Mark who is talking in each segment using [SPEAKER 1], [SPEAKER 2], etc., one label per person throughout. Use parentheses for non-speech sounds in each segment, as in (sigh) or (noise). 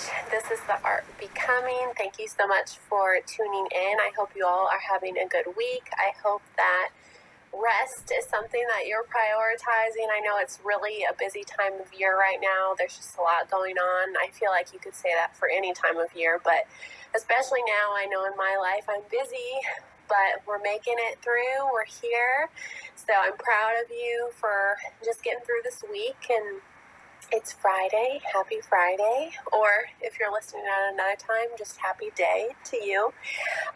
[SPEAKER 1] Image. This is the Art Becoming. Thank you so much for tuning in. I hope you all are having a good week. I hope that rest is something that you're prioritizing. I know it's really a busy time of year right now. There's just a lot going on. I feel like you could say that for any time of year, but especially now, I know in my life I'm busy, but we're making it through. We're here. So I'm proud of you for just getting through this week and it's Friday. Happy Friday. Or if you're listening at another time, just happy day to you.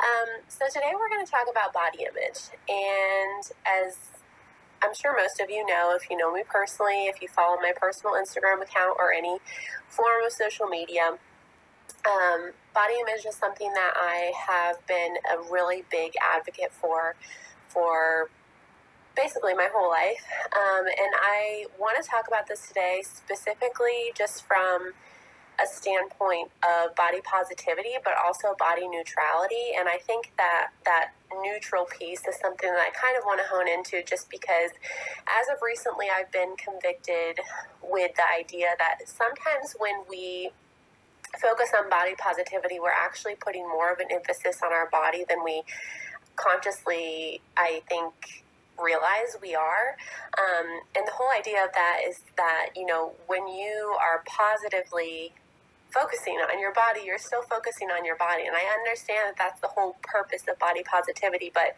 [SPEAKER 1] Um, so today we're going to talk about body image. And as I'm sure most of you know, if you know me personally, if you follow my personal Instagram account or any form of social media, um, body image is something that I have been a really big advocate for for basically my whole life. Um, and I want to talk about this today specifically just from a standpoint of body positivity, but also body neutrality. And I think that that neutral piece is something that I kind of want to hone into just because as of recently, I've been convicted with the idea that sometimes when we focus on body positivity, we're actually putting more of an emphasis on our body than we consciously, I think, realize we are. Um, and the whole idea of that is that, you know, when you are positively focusing on your body, you're still focusing on your body. And I understand that that's the whole purpose of body positivity. But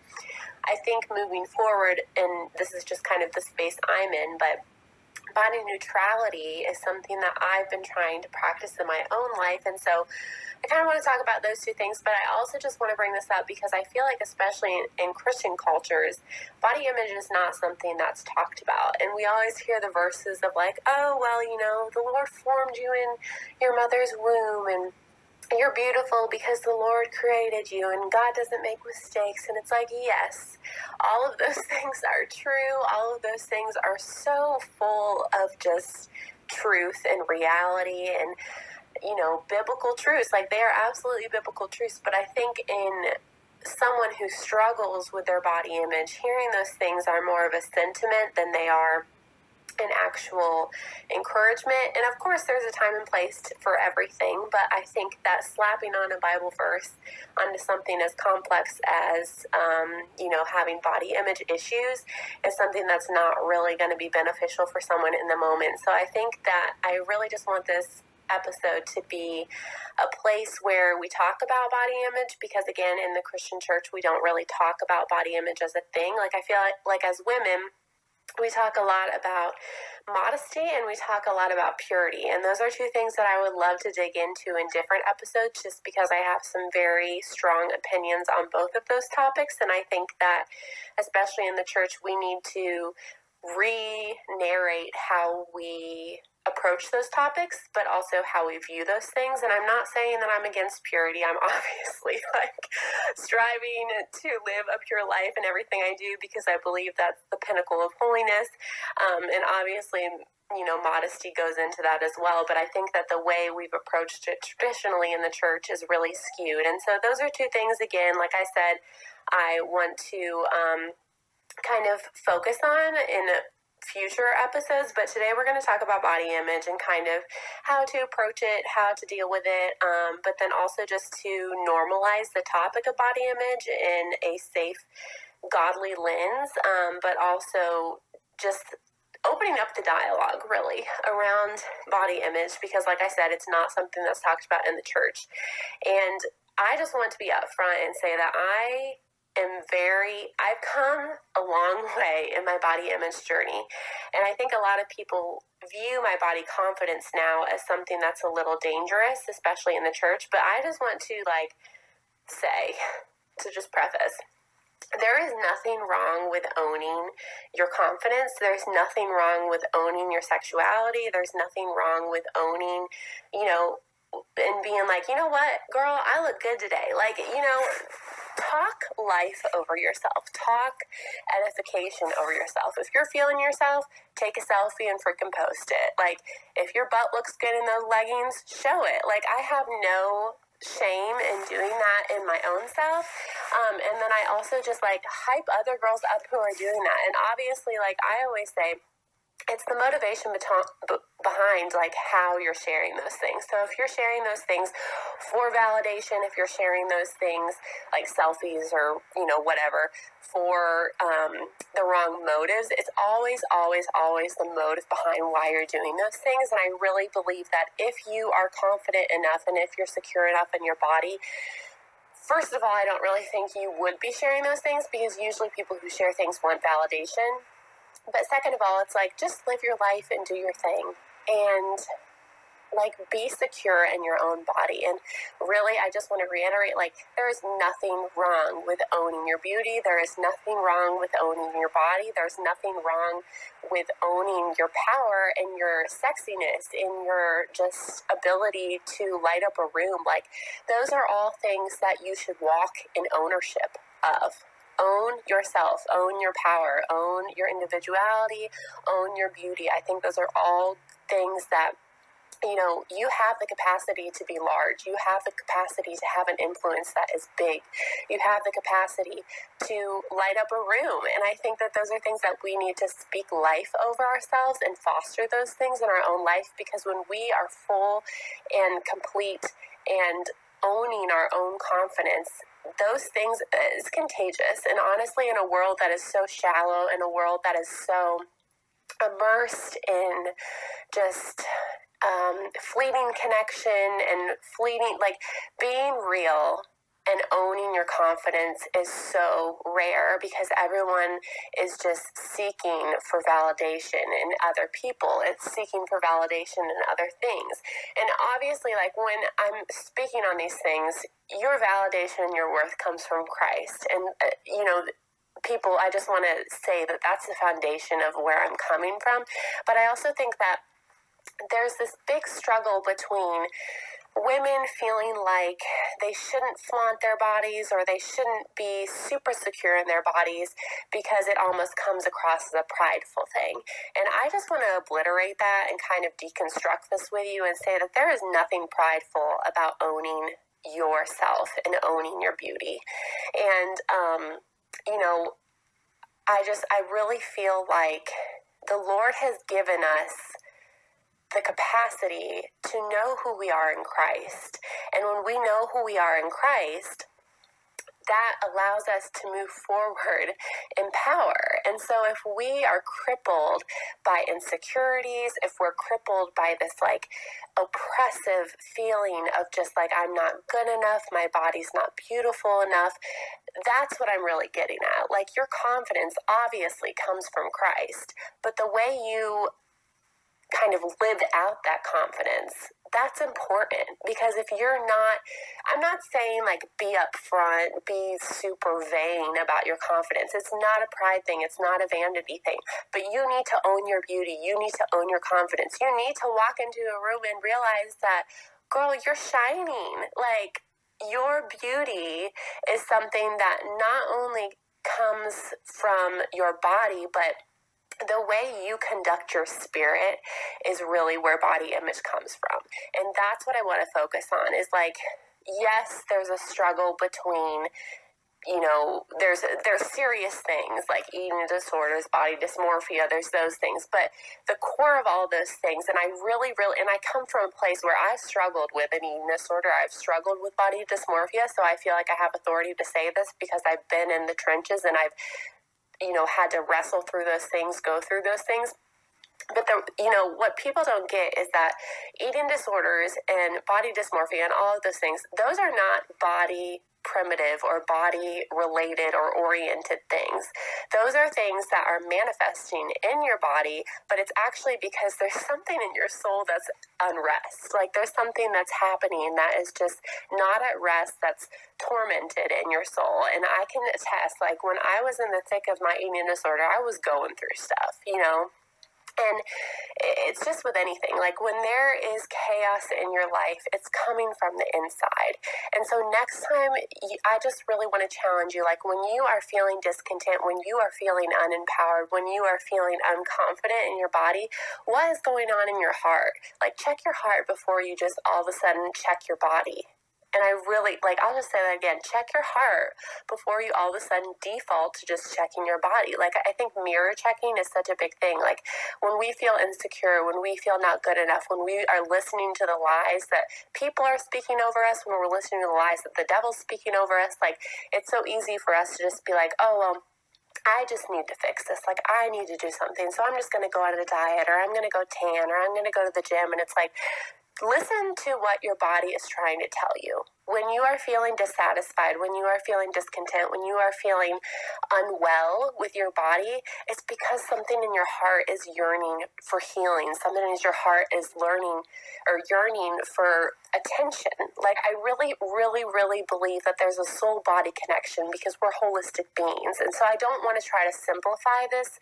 [SPEAKER 1] I think moving forward, and this is just kind of the space I'm in, but body neutrality is something that I've been trying to practice in my own life. And so I kind of want to talk about those two things, but I also just want to bring this up because I feel like, especially in, in Christian cultures, body image is not something that's talked about. And we always hear the verses of, like, oh, well, you know, the Lord formed you in your mother's womb and you're beautiful because the Lord created you and God doesn't make mistakes. And it's like, yes, all of those (laughs) things are true. All of those things are so full of just truth and reality and you know, biblical truths. Like they are absolutely biblical truths. But I think in someone who struggles with their body image, hearing those things are more of a sentiment than they are an actual encouragement. And of course, there's a time and place for everything, but I think that slapping on a Bible verse onto something as complex as, um, you know, having body image issues is something that's not really going to be beneficial for someone in the moment. So I think that I really just want this episode to be a place where we talk about body image because again in the Christian church we don't really talk about body image as a thing like I feel like, like as women we talk a lot about modesty and we talk a lot about purity. And those are two things that I would love to dig into in different episodes just because I have some very strong opinions on both of those topics. And I think that, especially in the church, we need to re narrate how we approach those topics, but also how we view those things. And I'm not saying that I'm against purity. I'm (laughs) obviously like striving to live a pure life in everything I do because I believe that's the pinnacle of holiness. Um, and obviously, you know, modesty goes into that as well. But I think that the way we've approached it traditionally in the church is really skewed. And so those are two things, again, like I said, I want to um, kind of focus on in future episodes, but today we're going to talk about body image and kind of how to approach it, how to deal with it, um, but then also just to normalize the topic of body image in a safe, godly lens, um, but also just opening up the dialogue really around body image because, like I said, it's not something that's talked about in the church. And I just want to be upfront and say that I am very, I've come a long (laughs) way in my body image journey. And I think a lot of people view my body confidence now as something that's a little dangerous, especially in the church. But I just want to like say, (laughs) to just preface, there is nothing wrong with owning your confidence. There's nothing wrong with owning your sexuality. There's nothing wrong with owning, you know, and being like, you know what, girl, I look good today. Like, you know, talk life over yourself. Talk edification over yourself. If you're feeling yourself, take a selfie and freaking post it. Like, if your butt looks good in those leggings, show it. Like, I have no shame in doing that in my own self. Um, and then I also just like hype other girls up who are doing that. And obviously, like I always say, it's the motivation behind like how you're sharing those things. So if you're sharing those things for validation, if you're sharing those things like selfies or you know whatever for um, the wrong motives, it's always, always, always the motive behind why you're doing those things. And I really believe that if you are confident enough and if you're secure enough in your body. First of all, I don't really think you would be sharing those things because usually people who share things want validation but second of all, it's like just live your life and do your thing. And like be secure in your own body. And really i just want to reiterate like there is nothing wrong with owning your beauty. There is nothing wrong with owning your body. There's nothing wrong with owning your power and your sexiness and your just ability to light up a room. Like those are all things that you should walk in ownership of own yourself, own your power, own your individuality, own your beauty. I think those are all things that you know, you have the capacity to be large. You have the capacity to have an influence that is big. You have the capacity to light up a room. And I think that those are things that we need to speak life over ourselves and foster those things in our own life because when we are full and complete and owning our own confidence, those things is contagious. And honestly, in a world that is so shallow, in a world that is so immersed in just um, fleeting connection and fleeting, like being real and owning your confidence is so rare because everyone is just seeking for validation in other people. It's seeking for validation in other things. And obviously, like when I'm speaking on these things, your validation and your worth comes from Christ. And, uh, you know, people, I just want to say that that's the foundation of where I'm coming from. But I also think that there's this big struggle between women feeling like they shouldn't flaunt their bodies or they shouldn't be super secure in their bodies because it almost comes across as a prideful thing. And I just want to obliterate that and kind of deconstruct this with you and say that there is nothing prideful about owning yourself and owning your beauty. And, um, you know, I just, I really feel like the Lord has given us the capacity to know who we are in Christ. And when we know who we are in Christ, that allows us to move forward in power. And so if we are crippled by insecurities, if we're crippled by this like oppressive feeling of just like I'm not good enough, my body's not beautiful enough, that's what I'm really getting at. Like your confidence obviously comes from Christ, but the way you kind of live out that confidence. That's important because if you're not i'm not saying like be upfront be super vain about your confidence. It's not a pride thing. It's not a vanity thing. But you need to own your beauty. You need to own your confidence. You need to walk into a room and realize that girl you're shining. Like your beauty is something that not only comes from your body but the way you conduct your spirit is really where body image comes from. And that's what I want to focus on is like, yes, there's a struggle between you know there's there's serious things like eating disorders body dysmorphia there's those things but the core of all those things and i really really and i come from a place where i've struggled with an eating disorder i've struggled with body dysmorphia so i feel like i have authority to say this because i've been in the trenches and i've you know, had to wrestle through those things, go through those things. But the you know what people don't get is that eating disorders and body dysmorphia and all of those things, those are not body primitive or body related or oriented things. Those are things that are manifesting in your body, but it's actually because there's something in your soul that's unrest. Like there's something that's happening that is just not at rest, that's tormented in your soul. And I can attest, like when I was in the thick of my eating disorder, I was going through stuff, you know? And it's just with anything. Like when there is chaos in your life, it's coming from the inside. And so next time, I just really want to challenge you. Like when you are feeling discontent, when you are feeling unempowered, when you are feeling unconfident in your body, what is going on in your heart? Like check your heart before you just all of a sudden check your body and I really like, I'll just say that again check your heart before you all of a sudden default to just checking your body. Like, I think mirror checking is such a big thing. Like, when we feel insecure, when we feel not good enough, when we are listening to the lies that people are speaking over us, when we're listening to the lies that the devil's speaking over us, like, it's so easy for us to just be like, oh, well, I just need to fix this. Like, I need to do something. So I'm just going to go on a diet or I'm going to go tan or I'm going to go to the gym. And it's like, listen to what your body is trying to tell you. When you are feeling dissatisfied, when you are feeling discontent, when you are feeling unwell with your body, it's because something in your heart is yearning for healing. Something in your heart is learning or yearning for attention. Like, I really, really, really believe that there's a soul body connection because we're holistic beings. And so I don't want to try to simplify this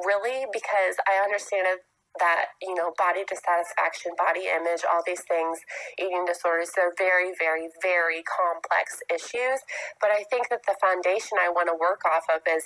[SPEAKER 1] really because I understand that you know body dissatisfaction body image all these things eating disorders they're very very very complex issues. But i think that the foundation i want to work off of is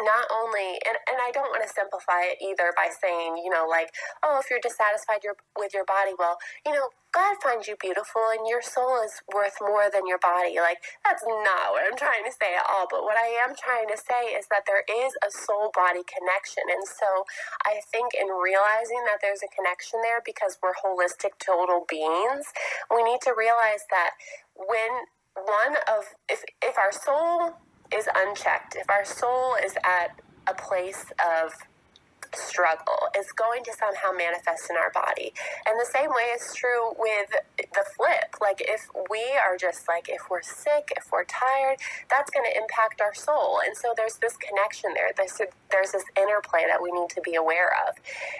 [SPEAKER 1] not only and, and i don't want to simplify it either by saying you know like oh if you're dissatisfied with your body well you know god finds you beautiful and your soul is worth more than your body. Like that's not what i'm trying to say at all. But what i am trying to say is that there is a soul body connection. And so i think in realizing that there's a connection there because we're holistic total beings we need to realize that when one of if if our soul is unchecked, if our soul is at a place of struggle, is going to somehow manifest in our body. And the same way is true with the flip. Like if we are just like, if we're sick, if we're tired, that's going to impact our soul. And so there's this connection there. There's, there's this interplay that we need to be aware of.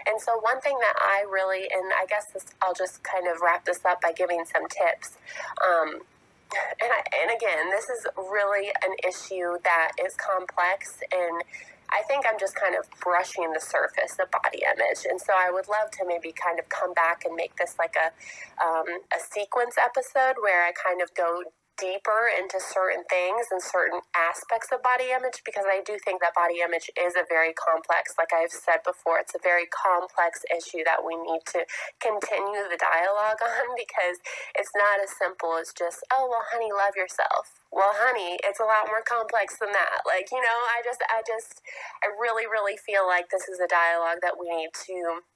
[SPEAKER 1] And so one thing that I really, and I guess this, I'll just kind of wrap this up by giving some tips. Um, and I, and again, this is really an issue that is complex and I think I'm just kind of brushing the surface of body image, and so I would love to maybe kind of come back and make this like a um, a sequence episode where I kind of go deeper into certain things and certain aspects of body image because I do think that body image is a very complex, like I've said before, it's a very complex issue that we need to continue the dialogue (laughs) on because it's not as simple as just, oh, well, honey, love yourself. Well, honey, it's a lot more complex than that. Like, you know, I just, I just, I really, really feel like this is a dialogue that we need to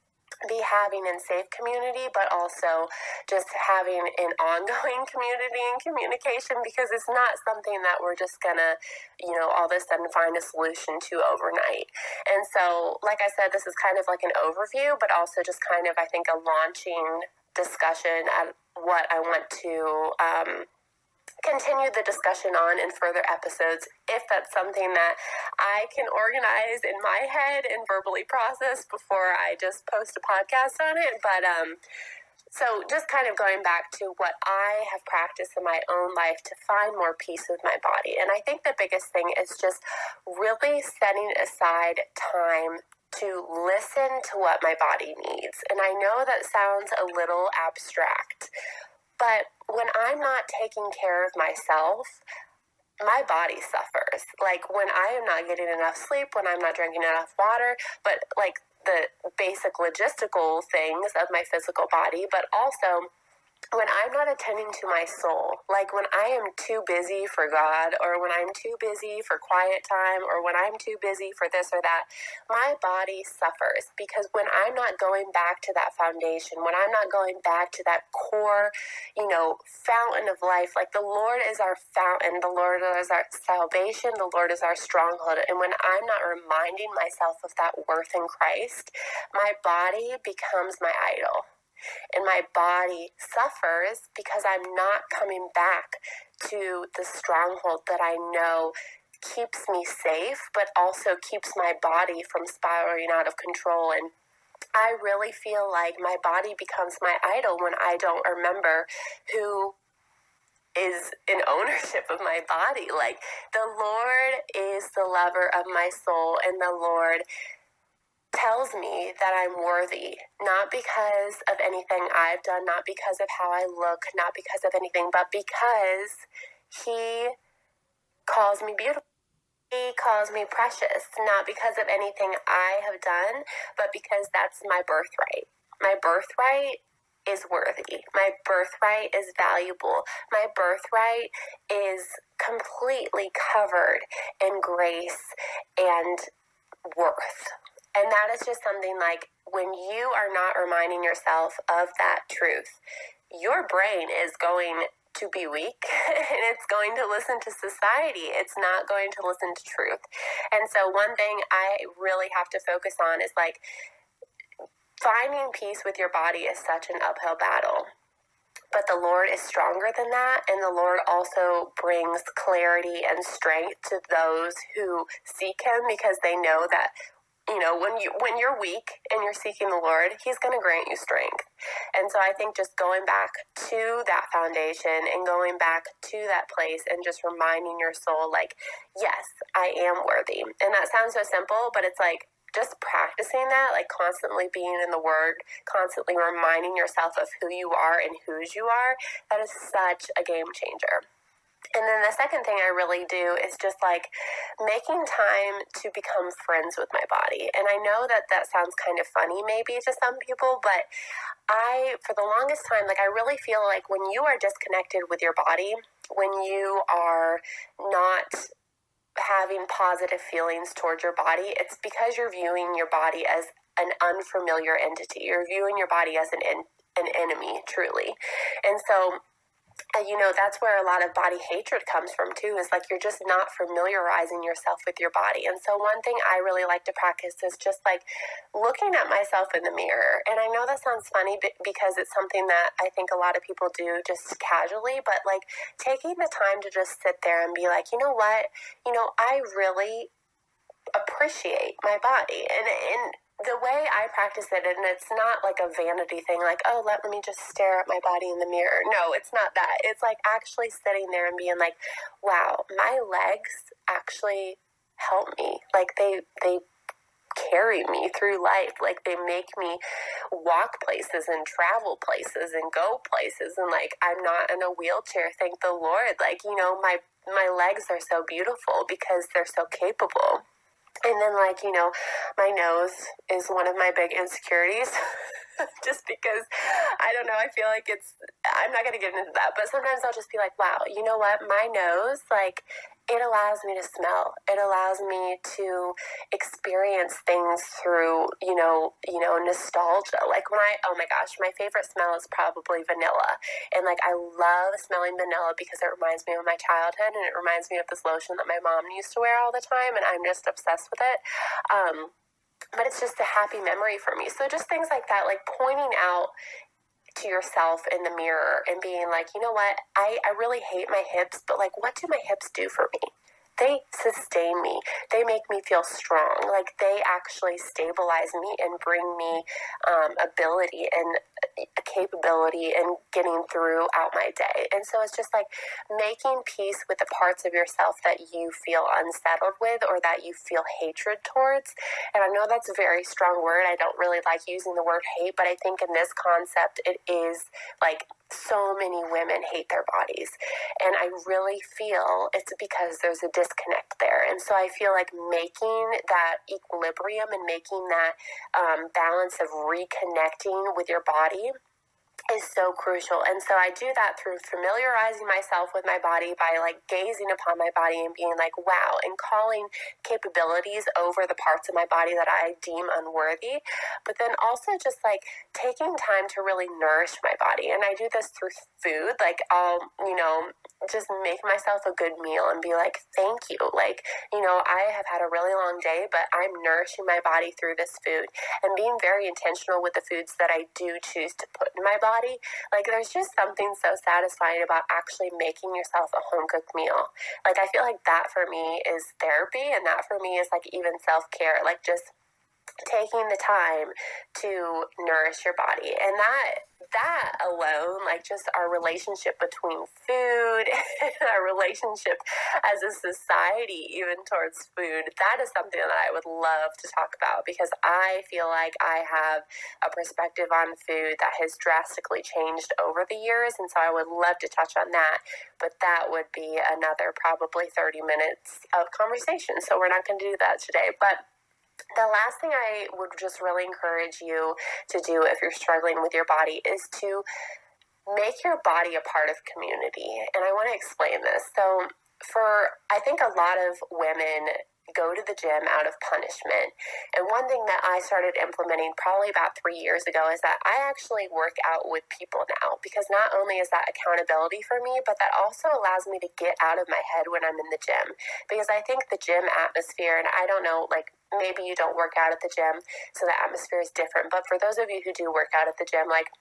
[SPEAKER 1] be having in safe community, but also just having an ongoing (laughs) community and communication because it's not something that we're just gonna, you know, all of a sudden find a solution to overnight. And so, like I said, this is kind of like an overview, but also just kind of, I think, a launching discussion at what I want to um, continue the discussion on in further episodes if that's something that I can organize in my head and verbally process before I just post a podcast on it. But um, so just kind of going back to what I have practiced in my own life to find more peace with my body. And I think the biggest thing is just really setting aside time to listen to what my body needs. And I know that sounds a little abstract, but when I'm not taking care of myself, my body suffers. Like when I am not getting enough sleep, when I'm not drinking enough water, but like the basic logistical things of my physical body, but also when I'm not attending to my soul, like when I am too busy for God, or when I'm too busy for quiet time, or when I'm too busy for this or that, my body suffers because when I'm not going back to that foundation, when I'm not going back to that core, you know, fountain of life, like the Lord is our fountain, the Lord is our salvation, the Lord is our stronghold. And when I'm not reminding myself of that worth in Christ, my body becomes my idol and my body suffers because I'm not coming back to the stronghold that I know keeps me safe, but also keeps my body from spiraling out of control. And I really feel like my body becomes my idol when I don't remember who is in ownership of my body. Like the Lord is the lover of my soul, and the Lord tells me that I'm worthy, not because of anything I've done, not because of how I look, not because of anything, but because He calls me beautiful. He calls me precious, not because of anything I have done, but because that's my birthright. My birthright is worthy. My birthright is valuable. My birthright is completely covered in grace and worth. And that is just something like when you are not reminding yourself of that truth, your brain is going to be weak (laughs) and it's going to listen to society. It's not going to listen to truth. And so, one thing I really have to focus on is like finding peace with your body is such an uphill battle. But the Lord is stronger than that, and the Lord also brings clarity and strength to those who seek Him because they know that you know when you when you're weak and you're seeking the lord he's going to grant you strength and so i think just going back to that foundation and going back to that place and just reminding your soul like yes i am worthy and that sounds so simple but it's like just practicing that, like constantly being in the word, constantly reminding yourself of who you are and whose you are, that is such a game changer. And then the second thing I really do is just like making time to become friends with my body. And I know that that sounds kind of funny maybe to some people, but I, for the longest time, like I really feel like when you are disconnected with your body, when you are not having positive feelings towards your body, it's because you're viewing your body as an unfamiliar entity. You're viewing your body as an, an enemy, truly. And so and you know that's where a lot of body hatred comes from too is like you're just not familiarizing yourself with your body. And so one thing i really like to practice is just like looking at myself in the mirror. And i know that sounds funny because it's something that i think a lot of people do just casually but like taking the time to just sit there and be like you know what? You know i really appreciate my body. And and the way I practice it, and it's not like a vanity thing, like, oh, let me just stare at my body in the mirror. No, it's not that. It's like actually sitting there and being like, wow, my legs actually help me. Like they, they carry me through life. Like they make me walk places and travel places and go places. And like I'm not in a wheelchair, thank the Lord. Like, you know, my my legs are so beautiful because they're so capable. And then, like, you know, my nose is one of my big insecurities. (laughs) (laughs) just because I don't know, I feel like it's, I'm not going to get into that, but sometimes I'll just be like, wow, you know what? My nose, like, it allows me to smell. It allows me to experience things through, you know, you know, nostalgia. Like when I, oh my gosh, my favorite smell is probably vanilla. And like I love smelling vanilla because it reminds me of my childhood and it reminds me of this lotion that my mom used to wear all the time and I'm just obsessed with it. Um, but it's just a happy memory for me. So just things like that, like pointing out to yourself in the mirror and being like, you know what, I, I really hate my hips, but like, what do my hips do for me? They sustain me. They make me feel strong. Like they actually stabilize me and bring me um, ability and uh, capability in getting throughout my day. And so it's just like making peace with the parts of yourself that you feel unsettled with or that you feel hatred towards. And I know that's a very strong word. I don't really like using the word hate, but I think in this concept, it is like so many women hate their bodies. And I really feel it's because there's a disconnect there. And so I feel like making that equilibrium and making that um, balance of reconnecting with your body is so crucial. And so I do that through familiarizing myself with my body by like gazing upon my body and being like, wow, and calling capabilities over the parts of my body that I deem unworthy. But then also just like taking time to really nourish my body. And I do this through food. Like I'll, you know, just make myself a good meal and be like, thank you. Like, you know, I have had a really long day, but I'm nourishing my body through this food and being very intentional with the foods that I do choose to put in my body. Like, there's just something so satisfying about actually making yourself a home cooked meal. Like, I feel like that for me is therapy, and that for me is like even self care. Like, just taking the time to nourish your body. And that that alone, like just our relationship between food and (laughs) our relationship as a society, even towards food, that is something that I would love to talk about because I feel like I have a perspective on food that has drastically changed over the years. And so I would love to touch on that. But that would be another probably 30 minutes of conversation. So we're not going to do that today. But the last thing I would just really encourage you to do if you're struggling with your body is to make your body a part of community. And I want to explain this. So, for I think a lot of women go to the gym out of punishment. And one thing that I started implementing probably about three years ago is that I actually work out with people now because not only is that accountability for me, but that also allows me to get out of my head when I'm in the gym. Because I think the gym atmosphere, and I don't know, like maybe you don't work out at the gym, so the atmosphere is different. But for those of you who do work out at the gym, like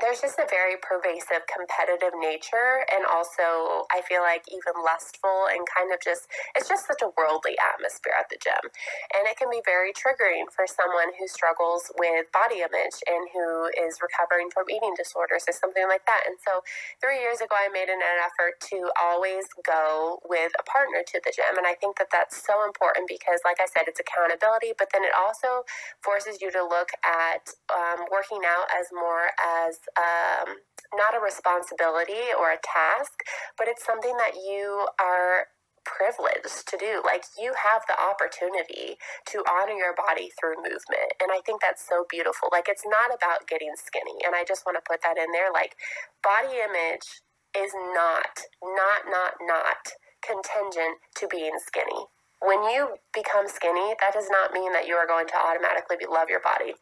[SPEAKER 1] there's just a very pervasive competitive nature and also i feel like even lustful and kind of just it's just such a worldly atmosphere at the gym. And it can be very triggering for someone who struggles with body image and who is recovering from eating disorders or something like that. And so three years ago i made an effort to always go with a partner to the gym. And i think that that's so important because like i said it's accountability but then it also forces you to look at um, working out as more as um, not a responsibility or a task, but it's something that you are privileged to do. Like you have the opportunity to honor your body through movement. And I think that's so beautiful. Like it's not about getting skinny. And I just want to put that in there. Like body image is not, not, not, not contingent to being skinny. When you become skinny, that does not mean that you are going to automatically love your body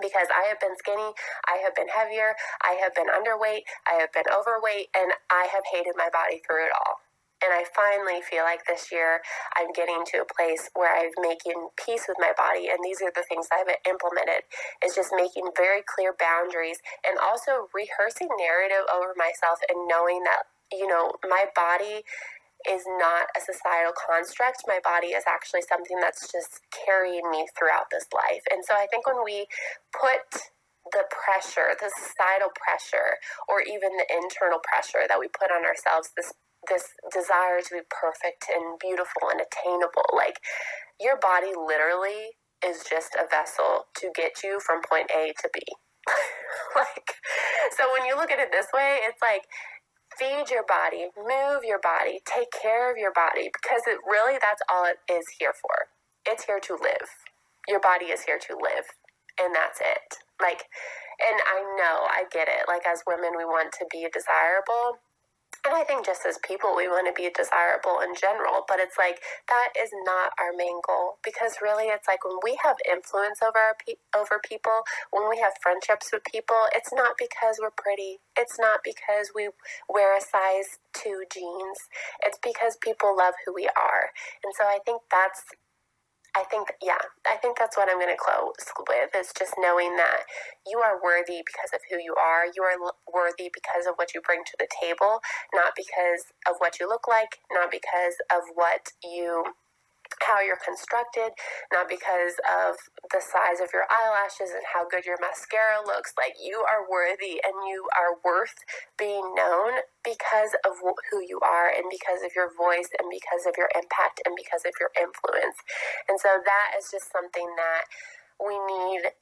[SPEAKER 1] because I have been skinny, I have been heavier, I have been underweight, I have been overweight, and I have hated my body through it all. And I finally feel like this year I'm getting to a place where I'm making peace with my body. And these are the things I've implemented is just making very clear boundaries and also rehearsing narrative over myself and knowing that, you know, my body is not a societal construct. My body is actually something that's just carrying me throughout this life. And so I think when we put the pressure, the societal pressure, or even the internal pressure that we put on ourselves, this this desire to be perfect and beautiful and attainable, like your body literally is just a vessel to get you from point A to B. (laughs) like so when you look at it this way, it's like feed your body, move your body, take care of your body because it really that's all it is here for. It's here to live. Your body is here to live, and that's it. Like, and I know I get it. Like, as women, we want to be desirable, and I think just as people, we want to be desirable in general, but it's like that is not our main goal because really, it's like when we have influence over our pe- over people, when we have friendships with people, it's not because we're pretty. It's not because we wear a size two jeans. It's because people love who we are, and so I think that's I think, yeah, I think that's what I'm going to close with is just knowing that you are worthy because of who you are. You are worthy because of what you bring to the table, not because of what you look like, not because of what you how you're constructed, not because of the size of your eyelashes and how good your mascara looks. Like you are worthy and you are worth being known because of who you are and because of your voice and because of your impact and because of your influence. And so that is just something that we need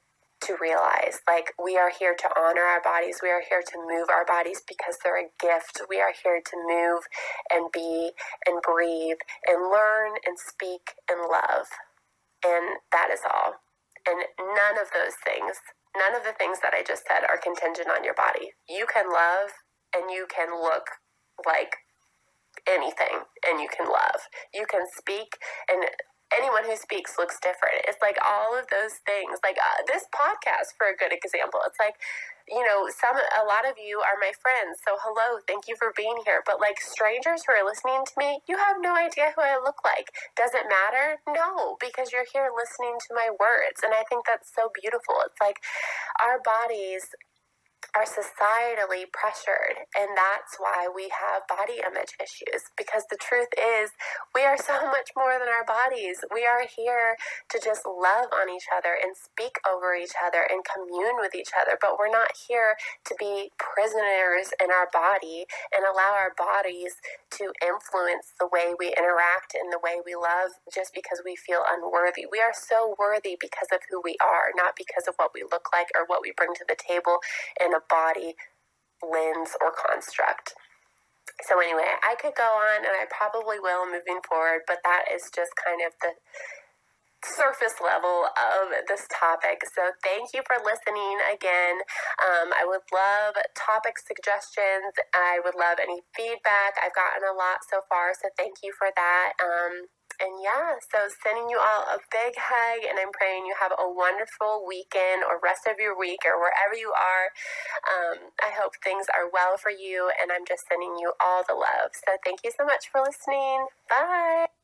[SPEAKER 1] to realize like we are here to honor our bodies we are here to move our bodies because they're a gift. We are here to move and be and breathe and learn and speak and love. And that is all. And none of those things none of the things that i just said are contingent on your body. You can love and you can look like anything and you can love. You can speak and anyone who speaks looks different. Like all of those things. Like uh, this podcast, for a good example, it's like, you know, some a lot of you are my friends. So hello, thank you for being here. But like strangers who are listening to me, you have no idea who I look like. Does it matter? No, because you're here listening to my words, and I think that's so beautiful. It's like our bodies are societally pressured, and that's why we have body image issues. Because the truth is, we are so (laughs) much more than our bodies. We are here to just love on each other and speak over each other and commune with each other, but we're not here to be prisoners in our body and allow our bodies to influence the way we interact and the way we love just because we feel unworthy. We are so worthy because of who we are, not because of what we look like or what we bring to the table in a body lens or construct. So, anyway, I could go on and I probably will moving forward, but that is just kind of the surface level of this topic. So thank you for listening again. Um, I would love topic suggestions. I would love any feedback. I've gotten a lot so far, so thank you for that. Um, and yeah, so sending you all a big hug, and I'm praying you have a wonderful weekend or rest of your week or wherever you are. Um, I hope things are well for you, and I'm just sending you all the love. So thank you so much for listening. Bye.